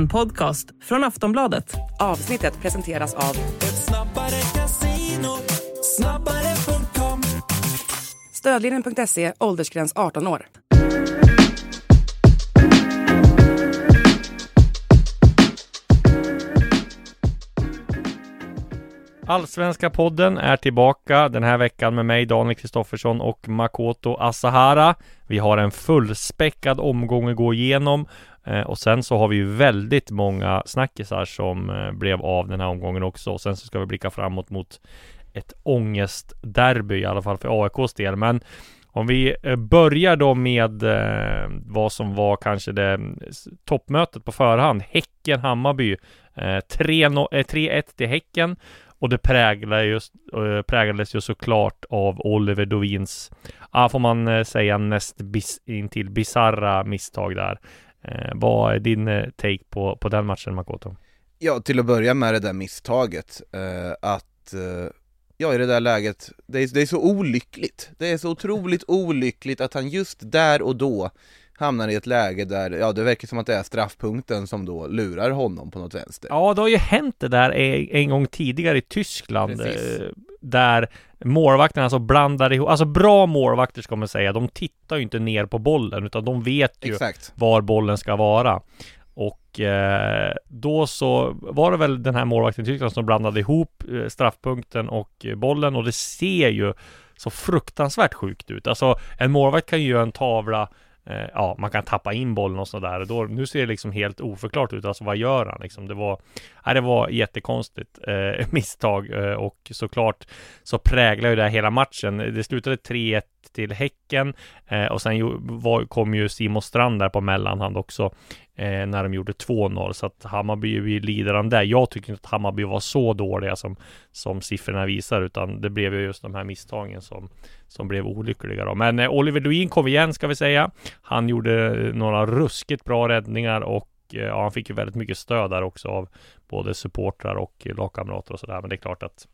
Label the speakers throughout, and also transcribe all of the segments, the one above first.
Speaker 1: En podcast från Aftonbladet.
Speaker 2: Avsnittet presenteras av
Speaker 3: Ett snabbare casino, snabbare.com
Speaker 2: Stödlinjen.se, åldersgräns 18 år.
Speaker 4: Allsvenska podden är tillbaka den här veckan med mig Daniel Kristoffersson och Makoto Asahara. Vi har en fullspäckad omgång att gå igenom Eh, och sen så har vi ju väldigt många snackisar som eh, blev av den här omgången också. Och sen så ska vi blicka framåt mot ett ångestderby i alla fall för AIKs del. Men om vi eh, börjar då med eh, vad som var kanske det mm, toppmötet på förhand. Häcken-Hammarby. Eh, 3-1 eh, till Häcken. Och det präglade just, eh, präglades ju såklart av Oliver Dovins, ja får man säga näst bis, intill bisarra misstag där. Eh, vad är din eh, take på, på den matchen Makoto?
Speaker 5: Ja, till att börja med det där misstaget, eh, att Ja, i det där läget, det är, det är så olyckligt. Det är så otroligt olyckligt att han just där och då hamnar i ett läge där, ja det verkar som att det är straffpunkten som då lurar honom på något vänster.
Speaker 4: Ja, det har ju hänt det där en, gång tidigare i Tyskland.
Speaker 5: Precis.
Speaker 4: Där målvakterna alltså blandar ihop, alltså bra målvakter ska man säga, de tittar ju inte ner på bollen utan de vet ju
Speaker 5: Exakt.
Speaker 4: var bollen ska vara. Och eh, då så var det väl den här målvakten i Tyskland som blandade ihop eh, straffpunkten och eh, bollen och det ser ju så fruktansvärt sjukt ut. Alltså en målvakt kan ju göra en tavla eh, Ja, man kan tappa in bollen och sådär. Då, nu ser det liksom helt oförklart ut. Alltså vad gör han liksom? Det var, nej, det var jättekonstigt eh, misstag eh, och såklart så präglar ju det här hela matchen. Det slutade 3-1 till Häcken eh, och sen ju, var, kom ju Simon Strand där på mellanhand också eh, när de gjorde 2-0 så att Hammarby vi lider av det. Jag tycker inte att Hammarby var så dåliga som, som siffrorna visar utan det blev ju just de här misstagen som, som blev olyckliga då. Men eh, Oliver Duin kom igen ska vi säga. Han gjorde eh, några ruskigt bra räddningar och eh, ja, han fick ju väldigt mycket stöd där också av både supportrar och eh, lagkamrater och sådär. Men det är klart att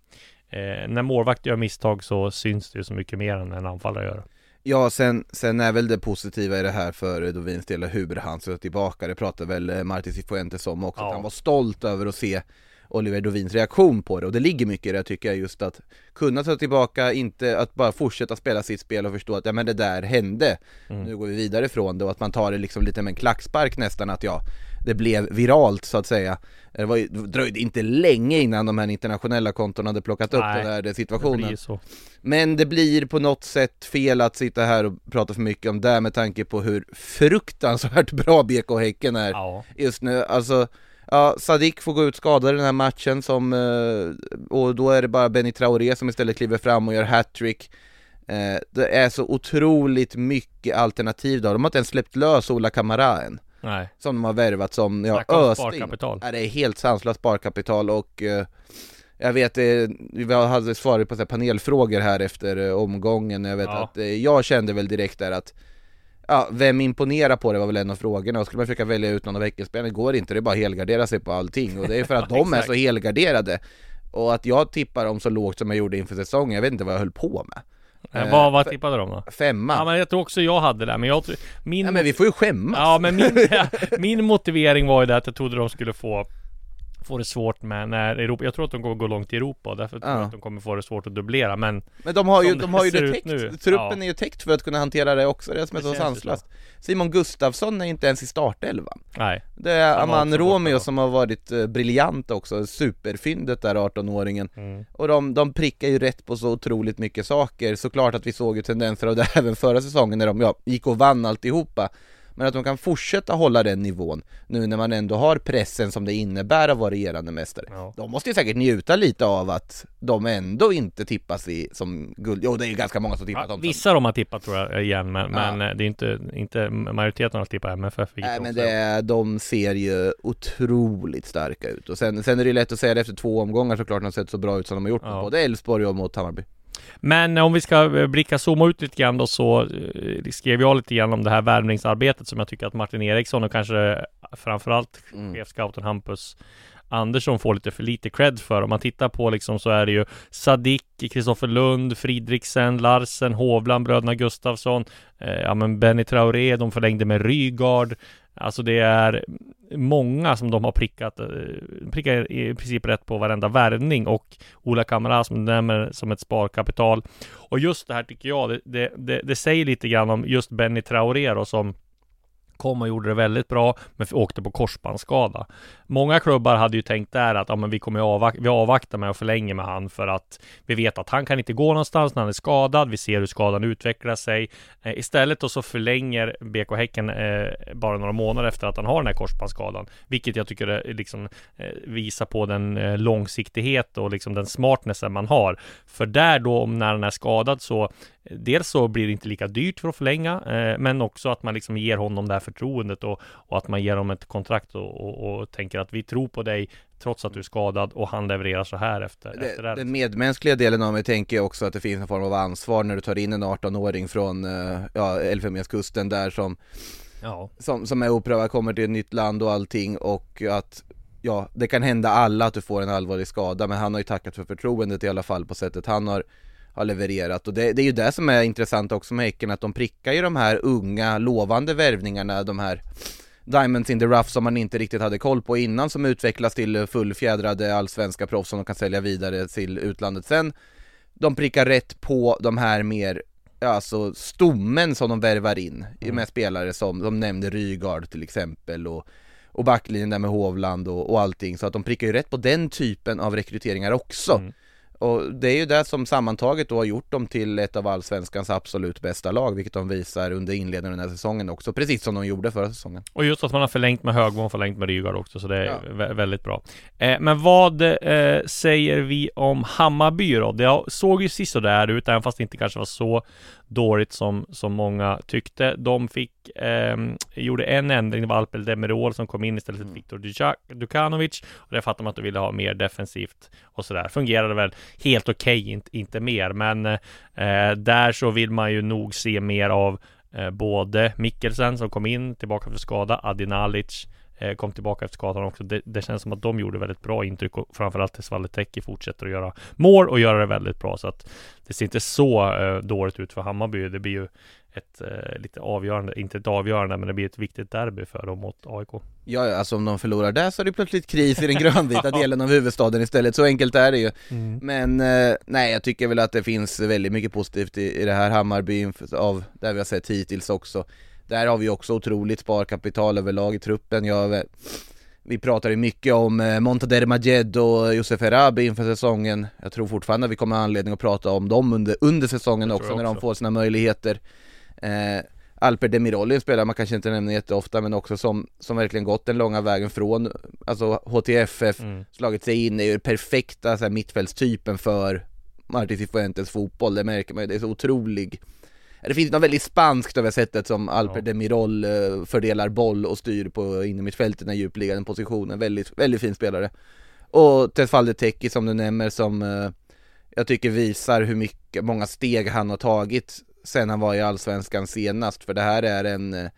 Speaker 4: eh, när målvakt gör misstag så syns det ju så mycket mer än en anfallare gör.
Speaker 5: Ja, sen, sen är väl det positiva i det här för Dovins del hur han ska tillbaka, det pratade väl Martin Cifuentes om också,
Speaker 4: Ja.
Speaker 5: att han var stolt över att se Oliver Dovins reaktion på det och det ligger mycket i det tycker jag just att kunna ta tillbaka, inte att bara fortsätta spela sitt spel och förstå att ja men det där hände,
Speaker 4: Mm.
Speaker 5: nu går vi vidare från det och att man tar det liksom lite med en klackspark nästan att ja, det blev viralt så att säga. Det, var, det dröjde inte länge innan de här internationella konton hade plockat upp
Speaker 4: Nej,
Speaker 5: den här
Speaker 4: Det
Speaker 5: situationen.
Speaker 4: så.
Speaker 5: Men det blir på något sätt fel att sitta här och prata för mycket om det med tanke på hur fruktansvärt bra BK Häcken är
Speaker 4: Ja.
Speaker 5: just nu. Alltså, ja, Sadik får gå ut skadad i den här matchen som, eh, och då är det bara Benny Traoré som istället kliver fram och gör hattrick. Eh, det är så otroligt mycket alternativ då. De har inte ens släppt lös Ola Kamara än,
Speaker 4: Nej.
Speaker 5: som de har värvat som, ja,
Speaker 4: Snacka om
Speaker 5: öst in.
Speaker 4: sparkapital.
Speaker 5: Ja, det är helt sanslöst sparkapital och eh, jag vet, vi hade svarat på panelfrågor här efter omgången, jag vet
Speaker 4: Ja.
Speaker 5: att jag kände väl direkt där att Ja, vem imponerar på det var väl en av frågorna. Och skulle man försöka välja ut någon av veckospelarna går inte, det är bara att helgardera sig på allting. Och det är för att de är så helgarderade. Och att jag tippar dem så lågt som jag gjorde inför säsongen, jag vet inte vad jag höll på med.
Speaker 4: Eh,
Speaker 5: Eh,
Speaker 4: vad, vad
Speaker 5: fe-
Speaker 4: tippade de då?
Speaker 5: Femma,
Speaker 4: Ja men jag tror också jag hade det, men jag tror, min,
Speaker 5: ja, men vi får ju skämmas!
Speaker 4: ja, men min, min motivering var ju det att jag trodde de skulle få Få det svårt med när Europa, jag tror att de kommer gå långt i Europa och därför tror jag
Speaker 5: Ja.
Speaker 4: att de kommer få det svårt att dubblera men
Speaker 5: Men de har ju, de har ju det täckt,
Speaker 4: nu.
Speaker 5: truppen
Speaker 4: Ja.
Speaker 5: är ju täckt för att kunna hantera det också, det är som är så sanslöst. Simon Gustafsson är inte ens i startelvan.
Speaker 4: Nej.
Speaker 5: Det är Aman Romeo som har varit eh, briljant också, superfyndet där 18-åringen
Speaker 4: mm.
Speaker 5: Och de, de prickar ju rätt på så otroligt mycket saker, såklart att vi såg ju tendenser av det även förra säsongen när de ja, gick och vann alltihopa Men att de kan fortsätta hålla den nivån nu när man ändå har pressen som det innebär att vara regerande mästare
Speaker 4: Ja.
Speaker 5: De måste ju säkert njuta lite av att de ändå inte tippas i som guld, jo det är ju ganska många som tippat
Speaker 4: Ja,
Speaker 5: dem
Speaker 4: Vissa de har tippat tror jag igen men,
Speaker 5: Ja.
Speaker 4: men eh, det är inte, inte majoriteten har tippat MFF
Speaker 5: Nej men det
Speaker 4: är-
Speaker 5: de ser ju otroligt starka ut och sen, sen är det ju lätt att säga det efter två omgångar såklart de sett så bra ut som de har gjort
Speaker 4: Ja.
Speaker 5: både Elfsborg och mot Hammarby
Speaker 4: Men om vi ska eh, blicka zooma ut lite grann då så eh, skrev jag lite grann om det här värvningsarbetet som jag tycker att Martin Eriksson och kanske framförallt
Speaker 5: Mm.
Speaker 4: chefscouten Hampus Andersson får lite för lite cred för. Om man tittar på liksom så är det ju Sadik, Kristoffer Lund, Fridriksen, Larsen, Hovland, bröderna Gustafsson, eh, ja men Benny Traoré, de förlängde med Rygaard. Alltså det är många som de har prickat, eh, prickar i princip rätt på varenda värvning och Ola Kamara som du nämner som ett sparkapital. Och just det här tycker jag, det, det, det säger lite grann om just Benny Traoré då som kom och gjorde det väldigt bra, men åkte på korsbandsskada. Många klubbar hade ju tänkt där att ja, men vi kommer avvakta, vi avvaktar med att förlänga med han för att vi vet att han kan inte gå någonstans när han är skadad. Vi ser hur skadan utvecklar sig. Eh, istället då så förlänger BK Häcken eh, bara några månader efter att han har den här korsbandsskadan, vilket jag tycker är, eh, liksom eh, visar på den eh, långsiktighet och liksom den smartnessen man har. För där då, när han är skadad så eh, Dels så blir det inte lika dyrt för att förlänga, eh, men också att man liksom ger honom det här förtroendet och, och att man ger honom ett kontrakt och, och, och, tänker att vi tror på dig trots att du är skadad och han levererar så här efter
Speaker 5: det.
Speaker 4: efter det.
Speaker 5: Den medmänskliga delen av mig tänker också att det finns en form av ansvar när du tar in en 18-åring från eh, ja, Elfenbenskusten där som,
Speaker 4: ja.
Speaker 5: som, som är oprövad, kommer till ett nytt land och allting och att ja, det kan hända alla att du får en allvarlig skada men han har ju tackat för förtroendet i alla fall på sättet han har har levererat och det, det, är ju det som är intressant också med Häcken att de prickar ju de här unga lovande värvningarna, de här Diamonds in the rough som man inte riktigt hade koll på innan som utvecklas till fullfjädrade allsvenska proffs som de kan sälja vidare till utlandet sen. De prickar rätt på de här mer, alltså stommen som de värvar in mm. med spelare som, de nämnde Rygaard till exempel och och backlinjen där med Hovland och, och allting så att de prickar ju rätt på den typen av rekryteringar också. Mm. Och det är ju det som sammantaget då har gjort dem till ett av allsvenskans absolut bästa lag, vilket de visar under inledningen av den här säsongen också, precis som de gjorde förra säsongen.
Speaker 4: Och just att man har förlängt med Högmo och förlängt med Rygaard också, så det är ja. väldigt bra. Eh, men vad eh, säger vi om Hammarby då? Det såg ju sist där ut, även fast det inte kanske var så dåligt som, som många tyckte. De fick, eh, gjorde en ändring, det var Alpel Demirol som kom in istället för mm. Viktor Dukanovic. Och det fattar man att de ville ha mer defensivt och sådär. Fungerade väl helt okej, okay, inte, inte mer. Men eh, där så vill man ju nog se mer av eh, både Mikkelsen som kom in tillbaka för skada, Adinalic kom tillbaka efter skadan också. Det, det, känns som att de gjorde väldigt bra intryck och framförallt tills Valletecki fortsätter att göra mål och göra det väldigt bra. Så att det ser inte så eh, dåligt ut för Hammarby. Det blir ju ett eh, lite avgörande, inte ett avgörande, men det blir ett viktigt derby för dem mot AIK.
Speaker 5: Ja, alltså om de förlorar där så är det plötsligt kris i den grönvita delen av huvudstaden istället, så enkelt är det ju. Mm. Men eh, nej, jag tycker väl att det finns väldigt mycket positivt i, i det här Hammarby av det vi har sett hittills också. Där har vi också otroligt sparkapital överlag i truppen. Jag, vi pratar ju mycket om eh, Montader Majed och Josef Erabi inför säsongen. Jag tror fortfarande att vi kommer ha anledning att prata om dem under, under säsongen också, också, när de får sina möjligheter. Eh, Alper Demiroli, en spelare man kanske inte nämner jätteofta men också som, som verkligen gått den långa vägen från alltså HTFF, mm. slagit sig in, är ju perfekta så här, mittfältstypen för Martin Cifuentes fotboll, det märker man ju, det är så otrolig det finns något väldigt spanskt över sättet som Alper ja. Demirol eh, fördelar boll och styr på innermittfältet, den djupliggande positionen, väldigt, väldigt fin spelare. Och Tesfalde Teki som du nämner som eh, jag tycker visar hur mycket, många steg han har tagit sen han var i Allsvenskan senast, för det här är en eh,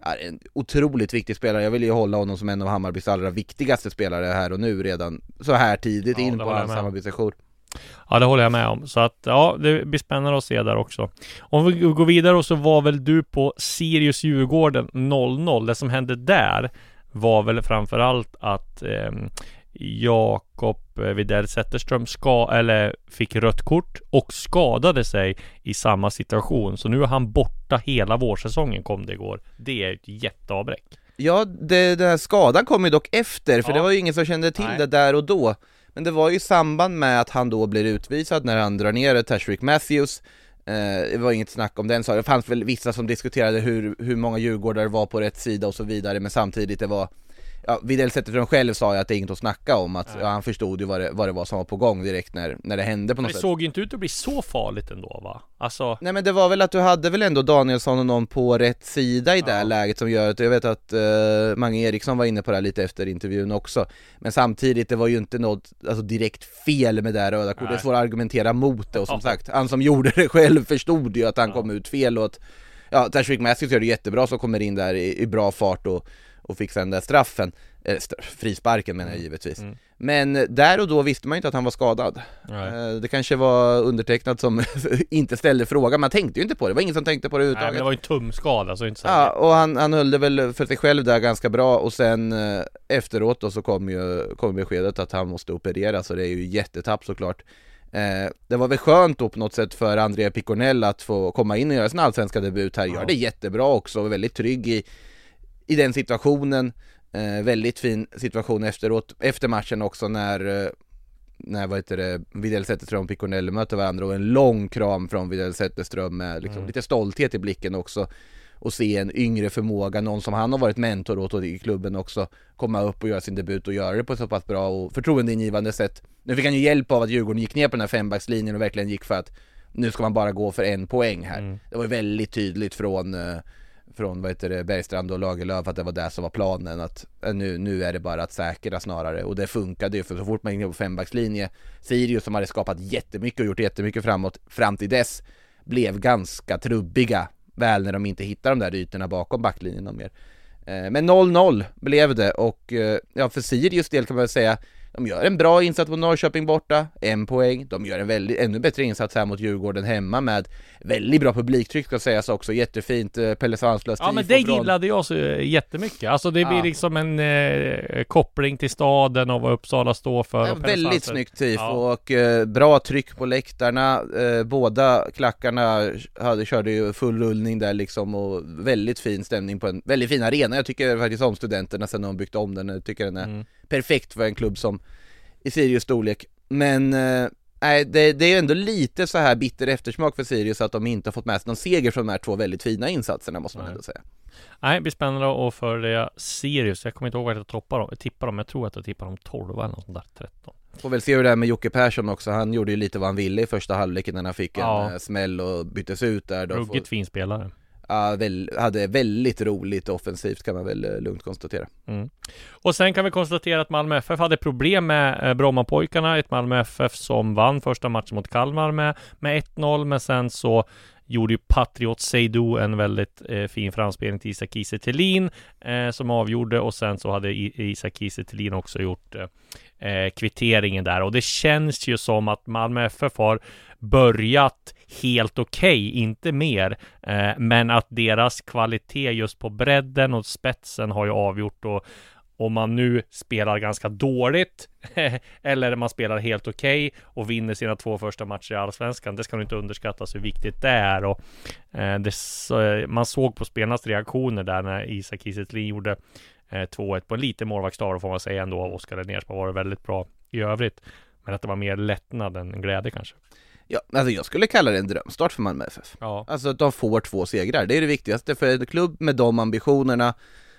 Speaker 5: är en otroligt viktig spelare, jag vill ju hålla honom som en av Hammarbys allra viktigaste spelare här och nu redan så här tidigt ja, in på hans samarbetssejour.
Speaker 4: Ja, det håller jag med om. Så att ja, det blir spännande att se där också. Om vi går vidare så var väl du på Sirius Djurgården 0-0. Det som hände där var väl framförallt att eh, Jakob Widell Zetterström ska, eller fick rött kort och skadade sig i samma situation. Så nu är han borta hela vårsäsongen kom det igår. Det är ett jätteavbräck.
Speaker 5: Ja, det, den här skadan kom ju dock efter, för ja. det var ju ingen som kände till Nej. det där och då. Men det var ju i samband med att han då blir utvisad när han drar ner Tashreeq Matthews. Eh, Det var inget snack om den saken, det fanns väl vissa som diskuterade hur, hur många djurgårdare var på rätt sida och så vidare men samtidigt det var ja, Widell Zetterström själv sa ju att det är inget att snacka om, att ja, han förstod ju vad det, vad det var som var på gång direkt när, när det hände på något
Speaker 4: det
Speaker 5: sätt.
Speaker 4: Det såg ju inte ut att bli så farligt ändå va? Alltså
Speaker 5: Nej men det var väl att du hade väl ändå Danielsson och någon på rätt sida i det här läget som gör att, jag vet att uh, Mange Eriksson var inne på det här lite efter intervjun också. Men samtidigt, det var ju inte något alltså, direkt fel med det här röda kortet, det är svårt att argumentera mot det och som sagt, han som gjorde det själv förstod ju att han kom ut fel och att Ja, Tashrik Matthews gör det jättebra som kommer in där i, i bra fart och och fick sen den där straffen. st- frisparken menar jag givetvis.
Speaker 4: Mm.
Speaker 5: Men eh, där och då visste man ju inte att han var skadad.
Speaker 4: Nej.
Speaker 5: Eh, Det kanske var undertecknat som inte ställde frågan, man tänkte ju inte på det, det var ingen som tänkte på det
Speaker 4: Nej, men
Speaker 5: överhuvudtaget.
Speaker 4: det var ju en tumskada så inte så
Speaker 5: Ja, och han, han höll det väl för sig själv där ganska bra och sen eh, efteråt då så kom ju kom beskedet att han måste opereras så det är ju jättetapp såklart. Eh, det var väl skönt då på något sätt för Andrea Picornell att få komma in och göra sin allsvenska debut här, gör
Speaker 4: Ja.
Speaker 5: det jättebra också väldigt trygg i, i den situationen. Eh, väldigt fin situation efteråt, efter matchen också när eh, när vad heter det, Widell Zetterström och Picornell möter varandra och en lång kram från Widell Zetterström med liksom
Speaker 4: Mm.
Speaker 5: lite stolthet i blicken också och se en yngre förmåga, någon som han har varit mentor åt i klubben också komma upp och göra sin debut och göra det på ett så pass bra och förtroendeingivande sätt. Nu fick han ju hjälp av att Djurgården gick ner på den här fembackslinjen och verkligen gick för att nu ska man bara gå för en poäng här.
Speaker 4: Mm.
Speaker 5: Det var ju väldigt tydligt från eh, från vad heter det, Bergstrand och Lagerlöf att det var det som var planen att eh, nu, nu är det bara att säkra snarare. Och det funkade ju för så fort man gick ner på fembackslinje Sirius som hade skapat jättemycket och gjort jättemycket framåt fram till dess blev ganska trubbiga väl när de inte hittar de där ytorna bakom backlinjen mer. Eh, men 0-0 blev det och eh, ja för Sirius del kan man väl säga de gör en bra insats mot Norrköping borta, en poäng. De gör en väldigt, ännu bättre insats här mot Djurgården hemma med väldigt bra publiktryck ska sägas också, jättefint. eh, Pelle Svanslös
Speaker 4: Ja men det
Speaker 5: från-
Speaker 4: gillade jag så eh, jättemycket. Alltså det blir
Speaker 5: Ja.
Speaker 4: liksom en eh, koppling till staden och vad Uppsala står för.
Speaker 5: Ja, väldigt snyggt tifo
Speaker 4: Ja.
Speaker 5: och eh, bra tryck på läktarna. Eh, båda klackarna hade, körde ju full rullning där liksom och väldigt fin stämning på en väldigt fin arena. Jag tycker faktiskt om studenterna sen de byggt om den. Jag tycker den är
Speaker 4: Mm.
Speaker 5: Perfekt för en klubb som i Sirius storlek. Men eh, nej, det, det är ändå lite så här bitter eftersmak för Sirius att de inte har fått med sig någon seger från de här två väldigt fina insatserna måste man
Speaker 4: Nej.
Speaker 5: ändå säga.
Speaker 4: Nej, det blir spännande att följa Sirius. Jag kommer inte ihåg vart jag toppar dem, tippar dem. Jag tror att jag tippar dem 12 eller något sånt där, 13.
Speaker 5: Får väl se hur det är med Jocke Persson också, han gjorde ju lite vad han ville i första halvlek innan han fick en
Speaker 4: Ja.
Speaker 5: eh, smäll och byttes ut där. Får-
Speaker 4: Ruggigt fin spelare.
Speaker 5: Hade väldigt roligt offensivt kan man väl eh, lugnt konstatera.
Speaker 4: Mm. Och sen kan vi konstatera att Malmö FF hade problem med eh, Brommapojkarna. Ett Malmö FF som vann första matchen mot Kalmar med, med 1-0. Men sen så gjorde ju Patriot Seydou en väldigt eh, fin framspelning till Isak Kiese Thelin eh, som avgjorde och sen så hade Isak Kiese Thelin också gjort eh, eh, kvitteringen där och det känns ju som att Malmö FF har börjat helt okej, inte mer, eh, men att deras kvalitet just på bredden och spetsen har ju avgjort och om man nu spelar ganska dåligt eller man spelar helt okej och vinner sina två första matcher i Allsvenskan. Det ska nog inte underskattas hur viktigt det är och eh, det, man såg på spelarnas reaktioner där när Isak Kiese gjorde 2-1 på en liten målvaktsdag får man säga ändå av Oskar Linnérs var det väldigt bra i övrigt. Men att det var mer lättnad än glädje kanske.
Speaker 5: Ja, alltså jag skulle kalla det en drömstart för Malmö FF.
Speaker 4: Ja,
Speaker 5: Alltså att de får två segrar, det är det viktigaste för en klubb med de ambitionerna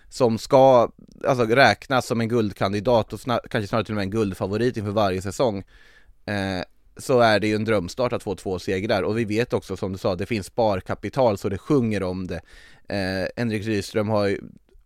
Speaker 5: som ska alltså, räknas som en guldkandidat och snar- kanske snarare till och med en guldfavorit inför varje säsong eh, så är det ju en drömstart att få två segrar och vi vet också som du sa, det finns sparkapital så det sjunger om det. Eh, Henrik Rydström har ju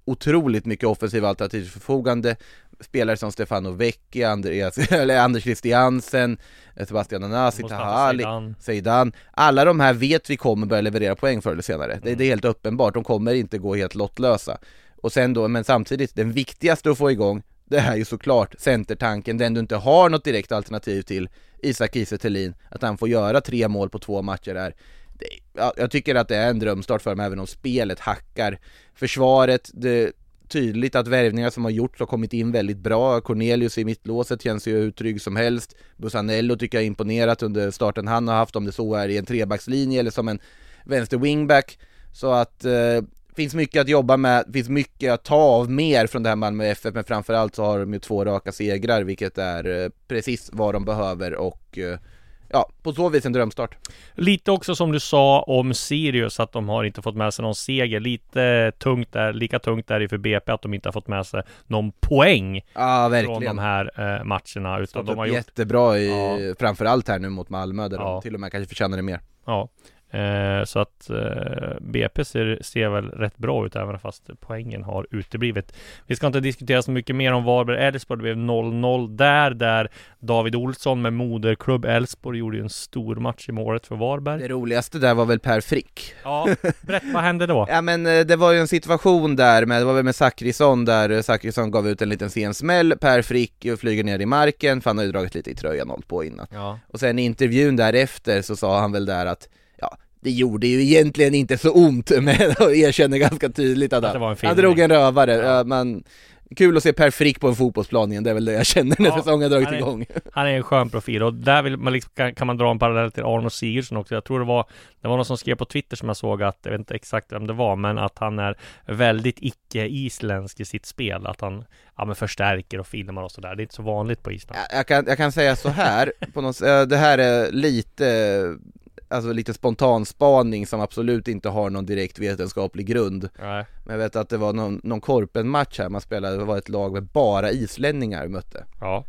Speaker 5: otroligt mycket offensiva alternativ till förfogande. Spelare som Stefano Vecchi, Andreas, eller Anders Christiansen, eh, Sebastian Anasi,
Speaker 4: Mustafa
Speaker 5: Taha Ali,
Speaker 4: Zidane.
Speaker 5: Zeidan. Alla de här vet vi kommer börja leverera poäng förr eller senare. Det, det är helt uppenbart, de kommer inte gå helt lottlösa. Och sen då, men samtidigt, den viktigaste att få igång, det är ju såklart centertanken, den du inte har något direkt alternativ till, Isak Kiese att han får göra tre mål på två matcher där. Det, jag tycker att det är en drömstart för dem, även om spelet hackar. Försvaret, det tydligt att värvningar som har gjorts har kommit in väldigt bra. Cornelius i mittlåset känns ju hur trygg som helst. Busanello tycker jag imponerat under starten han har haft, om det så är i en trebackslinje eller som en vänster wingback. Så att eh, finns mycket att jobba med, finns mycket att ta av mer från det här Malmö FF, men framförallt så har de ju två raka segrar, vilket är eh, precis vad de behöver och eh, ja, på så vis en drömstart.
Speaker 4: Lite också som du sa om Sirius att de har inte fått med sig någon seger. Lite tungt där, lika tungt där i för BP att de inte har fått med sig någon poäng
Speaker 5: Ja,
Speaker 4: från
Speaker 5: verkligen.
Speaker 4: de här eh, matcherna. Utan
Speaker 5: Stått
Speaker 4: de har gjort
Speaker 5: jättebra i,
Speaker 4: Ja.
Speaker 5: framförallt här nu mot Malmö, där
Speaker 4: Ja.
Speaker 5: de till och med kanske förtjänar det mer.
Speaker 4: Ja. Eh, så att eh, BP ser, ser väl rätt bra ut även fast poängen har uteblivit. Vi ska inte diskutera så mycket mer om Varberg-Elfsborg. Det blev 0-0 där, där David Olsson med moderklubb Elfsborg gjorde ju en stor match i målet för Varberg.
Speaker 5: Det roligaste där var väl Per Frick.
Speaker 4: Ja, berätta, vad hände då?
Speaker 5: Ja men eh, det var ju en situation där med, det var väl med Zachrisson där eh, Zachrisson gav ut en liten sen smäll, Per Frick flyger ner i marken, för han har ju dragit lite i tröjan hållit på innan.
Speaker 4: Ja.
Speaker 5: Och sen i intervjun därefter så sa han väl där att det gjorde ju egentligen inte så ont, men och erkänner ganska tydligt att,
Speaker 4: Att
Speaker 5: han, han drog en rövare. Ja. men, kul att se Per Frick på en fotbollsplan igen, det är väl det jag känner när
Speaker 4: Ja,
Speaker 5: säsongen dragit
Speaker 4: han är-
Speaker 5: igång.
Speaker 4: Han är en skön profil och där vill man liksom, kan, kan man dra en parallell till Arno Sigurdsson också. Jag tror det var Det var någon som skrev på Twitter som jag såg att, jag vet inte exakt vem det var, men att han är väldigt icke-isländsk i sitt spel. Att han ja, men förstärker och filmar och sådär. Det är inte så vanligt på Island.
Speaker 5: Jag, jag, kan, jag kan säga så här, på något, eh, det här är lite, alltså lite spontanspaning som absolut inte har någon direkt vetenskaplig grund.
Speaker 4: Nej.
Speaker 5: Men jag vet att det var någon, någon korpenmatch här man spelade, det var ett lag med bara islänningar vi mötte.
Speaker 4: Ja.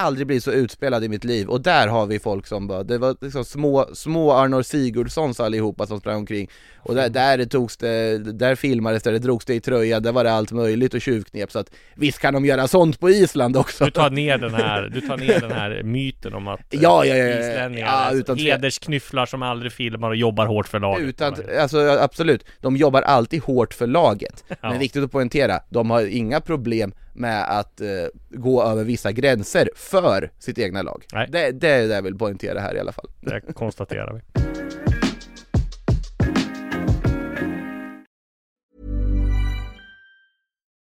Speaker 5: Aldrig blivit så utspelad i mitt liv, och där har vi folk som bara, det var liksom små, små Arnor Sigurdssons allihopa som sprang omkring Och där, där togs det, där filmades det, det drogs det i tröjan, där var det allt möjligt och tjuvknep så att Visst kan de göra sånt på Island också!
Speaker 4: Du tar ner den här, du tar ner den här myten om att
Speaker 5: Ja, ja, ja,
Speaker 4: islänningar
Speaker 5: Ja, utan
Speaker 4: hedersknyfflar som aldrig filmar och jobbar hårt för laget.
Speaker 5: Utan, alltså absolut, de jobbar alltid hårt för laget. Men viktigt att poängtera, de har inga problem med att eh, gå över vissa gränser för sitt egna lag
Speaker 4: Nej.
Speaker 5: Det, det är det jag vill poängtera här i alla fall
Speaker 4: Det konstaterar vi.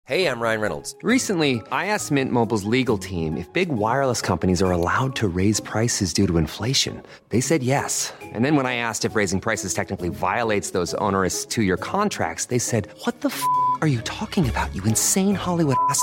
Speaker 6: Hey, I'm Ryan Reynolds. Recently, I asked Mint Mobile's legal team if big wireless companies are allowed to raise prices due to inflation. They said yes. And then when I asked if raising prices technically violates those onerous two year contracts, they said, What the f are you talking about, you insane Hollywood ass?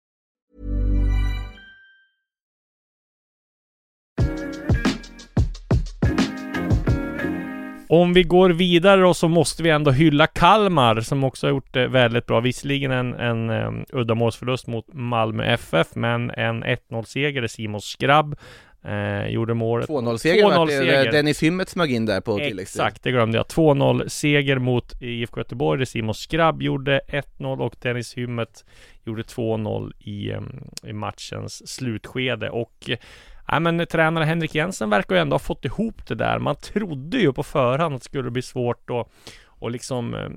Speaker 4: Om vi går vidare då så måste vi ändå hylla Kalmar som också har gjort det väldigt bra. Visserligen en, en um, uddamålsförlust mot Malmö FF, men en 1-0-seger där Simon Skrabb eh, gjorde målet.
Speaker 5: 2-0-seger vart det,
Speaker 4: 2-0-seger.
Speaker 5: Dennis Hymmet smög in där på tilläggstid
Speaker 4: Exakt, det glömde jag. 2-0 seger mot IFK Göteborg där Simon Skrabb gjorde 1-0 och Dennis Hymmet gjorde 2-0 i, em, i matchens slutskede och Nej men tränare Henrik Jensen verkar ju ändå ha fått ihop det där. Man trodde ju på förhand att det skulle bli svårt att och liksom eh,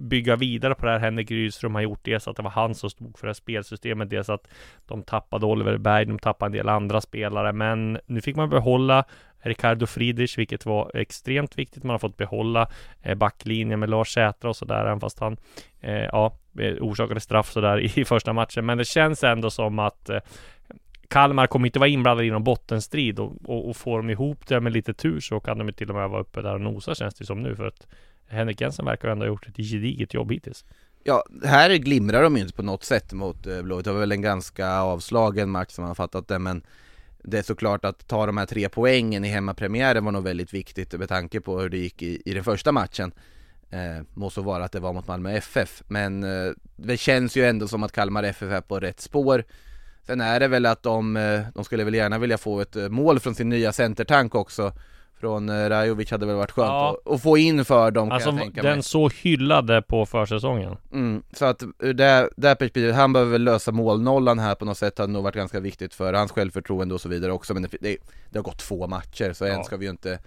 Speaker 4: bygga vidare på det här Henrik Rydström har gjort. Dels att det var han som stod för det här spelsystemet. Dels att de tappade Oliver Berg, de tappade en del andra spelare. Men nu fick man behålla Ricardo Friedrich, vilket var extremt viktigt. Man har fått behålla eh, backlinjen med Lars Sätra och sådär, även fast han eh, ja, eh, orsakade straff sådär i första matchen. Men det känns ändå som att eh, Kalmar kommer inte vara inblandade i någon bottenstrid och, och, och får de ihop det med lite tur så kan de till och med vara uppe där och nosa känns det som nu för att Henrik Jensen verkar ändå ha gjort ett gediget jobb hittills.
Speaker 5: Ja, här glimrar de ju inte på något sätt mot eh, Blåvitt. Det var väl en ganska avslagen match som man har fattat det, men det är såklart att ta de här tre poängen i hemmapremiären var nog väldigt viktigt med tanke på hur det gick i, i den första matchen. Eh, må så vara att det var mot Malmö FF, men eh, det känns ju ändå som att Kalmar FF är på rätt spår. Sen är det väl att de, eh, de skulle väl gärna vilja få ett eh, mål från sin nya centertank också. Från eh, Rajovic hade väl varit skönt
Speaker 4: Ja.
Speaker 5: att, att få in för dem kan
Speaker 4: Alltså
Speaker 5: jag tänka mig.
Speaker 4: den så hyllade på försäsongen.
Speaker 5: Mm, så att ur det, det perspektivet, han behöver väl lösa målnollan här på något sätt, hade nog varit ganska viktigt för hans självförtroende och så vidare också, men det, det, det har gått två matcher så än
Speaker 4: Ja.
Speaker 5: ska vi ju inte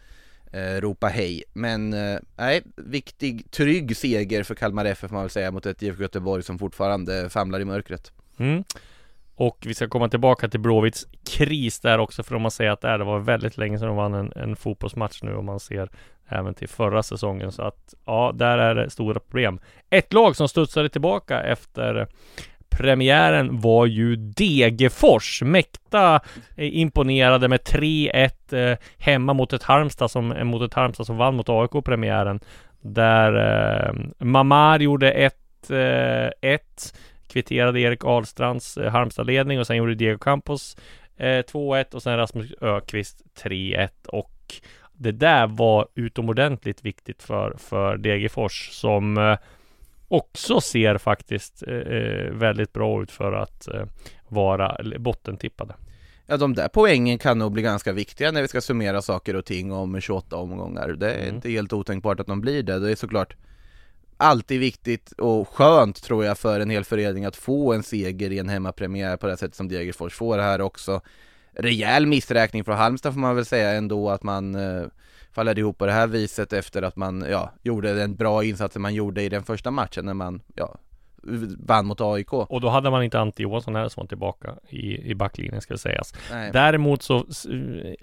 Speaker 5: eh, ropa hej. Men eh, nej, viktig, trygg seger för Kalmar FF får man väl säga mot ett IFK Göteborg som fortfarande famlar i mörkret.
Speaker 4: Mm. Och vi ska komma tillbaka till Blåvitts kris där också för om man säger att det, är, det var väldigt länge sedan de vann en, en fotbollsmatch nu om man ser även till förra säsongen så att ja, där är det stora problem. Ett lag som studsade tillbaka efter premiären var ju Degerfors. Mäkta imponerade med 3-1 eh, hemma mot ett Halmstad som, eh, mot ett Halmstad som vann mot AIK premiären. Där eh, Mamar gjorde 1-1 kvitterade Erik Ahlstrands eh, Halmstad-ledning och sen gjorde Diego Campos eh, 2-1 och sen Rasmus Ökvist 3-1 och det där var utomordentligt viktigt för, för Degerfors som eh, också ser faktiskt eh, eh, väldigt bra ut för att eh, vara bottentippade.
Speaker 5: Ja, de där poängen kan nog bli ganska viktiga när vi ska summera saker och ting om 28 omgångar. Det är
Speaker 4: Mm.
Speaker 5: inte helt otänkbart att de blir det. Det är såklart alltid viktigt och skönt tror jag för en hel förening att få en seger i en hemmapremiär på det sättet som Degerfors får här också. Rejäl missräkning från Halmstad får man väl säga ändå att man eh, faller ihop på det här viset efter att man, ja, gjorde den bra insatsen man gjorde i den första matchen när man, ja, vann mot AIK.
Speaker 4: Och då hade man inte Ante Johansson här som var tillbaka i, i backlinjen ska sägas.
Speaker 5: Nej.
Speaker 4: Däremot så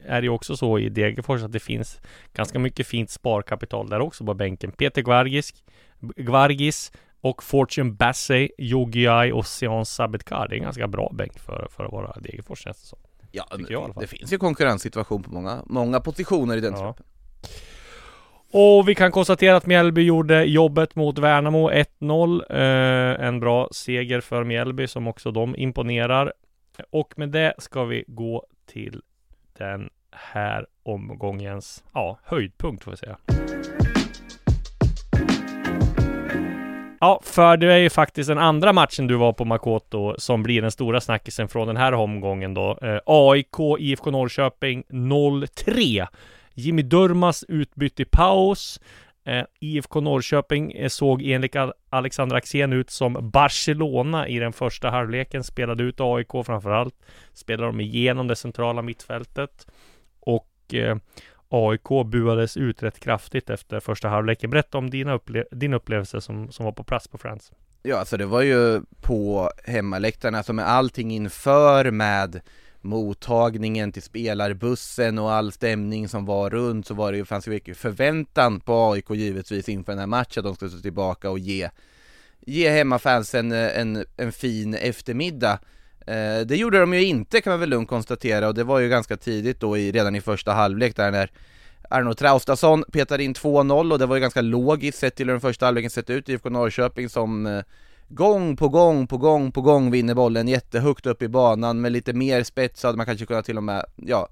Speaker 4: är det ju också så i Degerfors att det finns ganska mycket fint sparkapital där också på bänken. Peter Gvargis, Gvargis och Fortune Bassey, Yogiai och Sean Sabetkar. Det är en ganska bra bänk för, för att vara Degerfors det som.
Speaker 5: Ja,
Speaker 4: Tycker jag
Speaker 5: det finns ju konkurrenssituation på många, många positioner i den
Speaker 4: Ja.
Speaker 5: truppen.
Speaker 4: Och vi kan konstatera att Mjällby gjorde jobbet mot Värnamo 1-0. Eh, en bra seger för Mjällby som också de imponerar. Och med det ska vi gå till den här omgångens ja, höjdpunkt får vi säga. Ja, för det är ju faktiskt den andra matchen du var på Makoto som blir den stora snackisen från den här omgången då. Eh, AIK IFK Norrköping 0-3. Jimmy Durmas utbytt i paus. Eh, IFK Norrköping eh, såg enligt Alexander Axén ut som Barcelona i den första halvleken. Spelade ut AIK framförallt. Spelade de igenom det centrala mittfältet. Och eh, AIK buades ut rätt kraftigt efter första halvleken. Berätta om dina upple- din upplevelse som, som var på plats på Friends.
Speaker 5: Ja, alltså det var ju på hemmaläktarna, alltså med allting inför med mottagningen till spelarbussen och all stämning som var runt så var det ju, fanns ju mycket förväntan på AIK givetvis inför den här matchen, att de skulle stå tillbaka och ge, ge hemmafansen en, en, en fin eftermiddag. Eh, det gjorde de ju inte kan man väl lugnt konstatera och det var ju ganska tidigt då i, redan i första halvlek där när Arno Traustason petade in 2-0 och det var ju ganska logiskt sett till hur den första halvleken sett ut. IFK Norrköping som eh, gång på gång på gång på gång vinner bollen jättehögt upp i banan med lite mer spets så hade man kanske kunnat till och med, ja,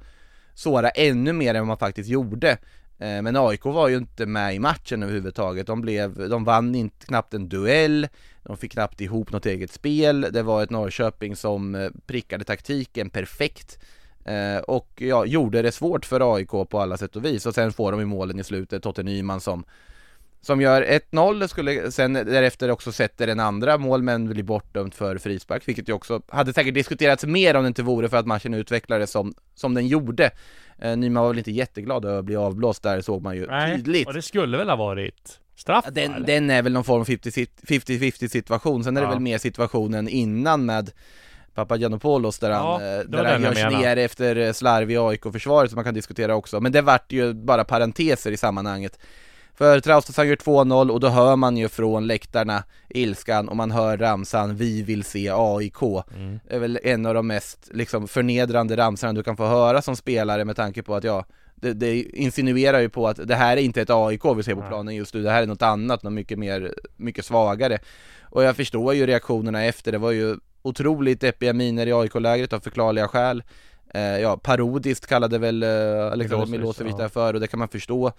Speaker 5: såra ännu mer än vad man faktiskt gjorde. Eh, men AIK var ju inte med i matchen överhuvudtaget. De, blev, de vann inte, knappt en duell, de fick knappt ihop något eget spel. Det var ett Norrköping som eh, prickade taktiken perfekt. Eh, och ja, gjorde det svårt för AIK på alla sätt och vis och sen får de i målen i slutet Totte Nyman som som gör 1-0, skulle sen därefter också sätter en andra mål men blir bortdömt för frispark, vilket ju också hade säkert diskuterats mer om det inte vore för att matchen utvecklades som, som den gjorde. Eh, Nyman var väl inte jätteglad över att bli avblåst där, såg man ju tydligt.
Speaker 4: och det skulle väl ha varit straff
Speaker 5: Ja, Den, den är väl någon form av 50-50 situation, sen är det
Speaker 4: Ja.
Speaker 5: väl mer situationen innan med Papagiannopoulos där
Speaker 4: Ja,
Speaker 5: han, eh, där han
Speaker 4: den
Speaker 5: görs ner efter eh, slarv i AIK-försvaret som man kan diskutera också, men det vart ju bara parenteser i sammanhanget. För Traustason gör 2-0 och då hör man ju från läktarna ilskan och man hör ramsan 'Vi vill se AIK'
Speaker 4: Mm.
Speaker 5: Det är väl en av de mest liksom förnedrande ramsorna du kan få höra som spelare med tanke på att ja det, det insinuerar ju på att det här är inte ett AIK vi ser på planen just nu, det här är något annat, något mycket mer, mycket svagare. Och jag förstår ju reaktionerna efter, det var ju otroligt deppiga miner i AIK-lägret av förklarliga skäl Ja, parodiskt kallade väl eh, Alexander
Speaker 4: Milosevic, ja.
Speaker 5: där för och det kan man förstå.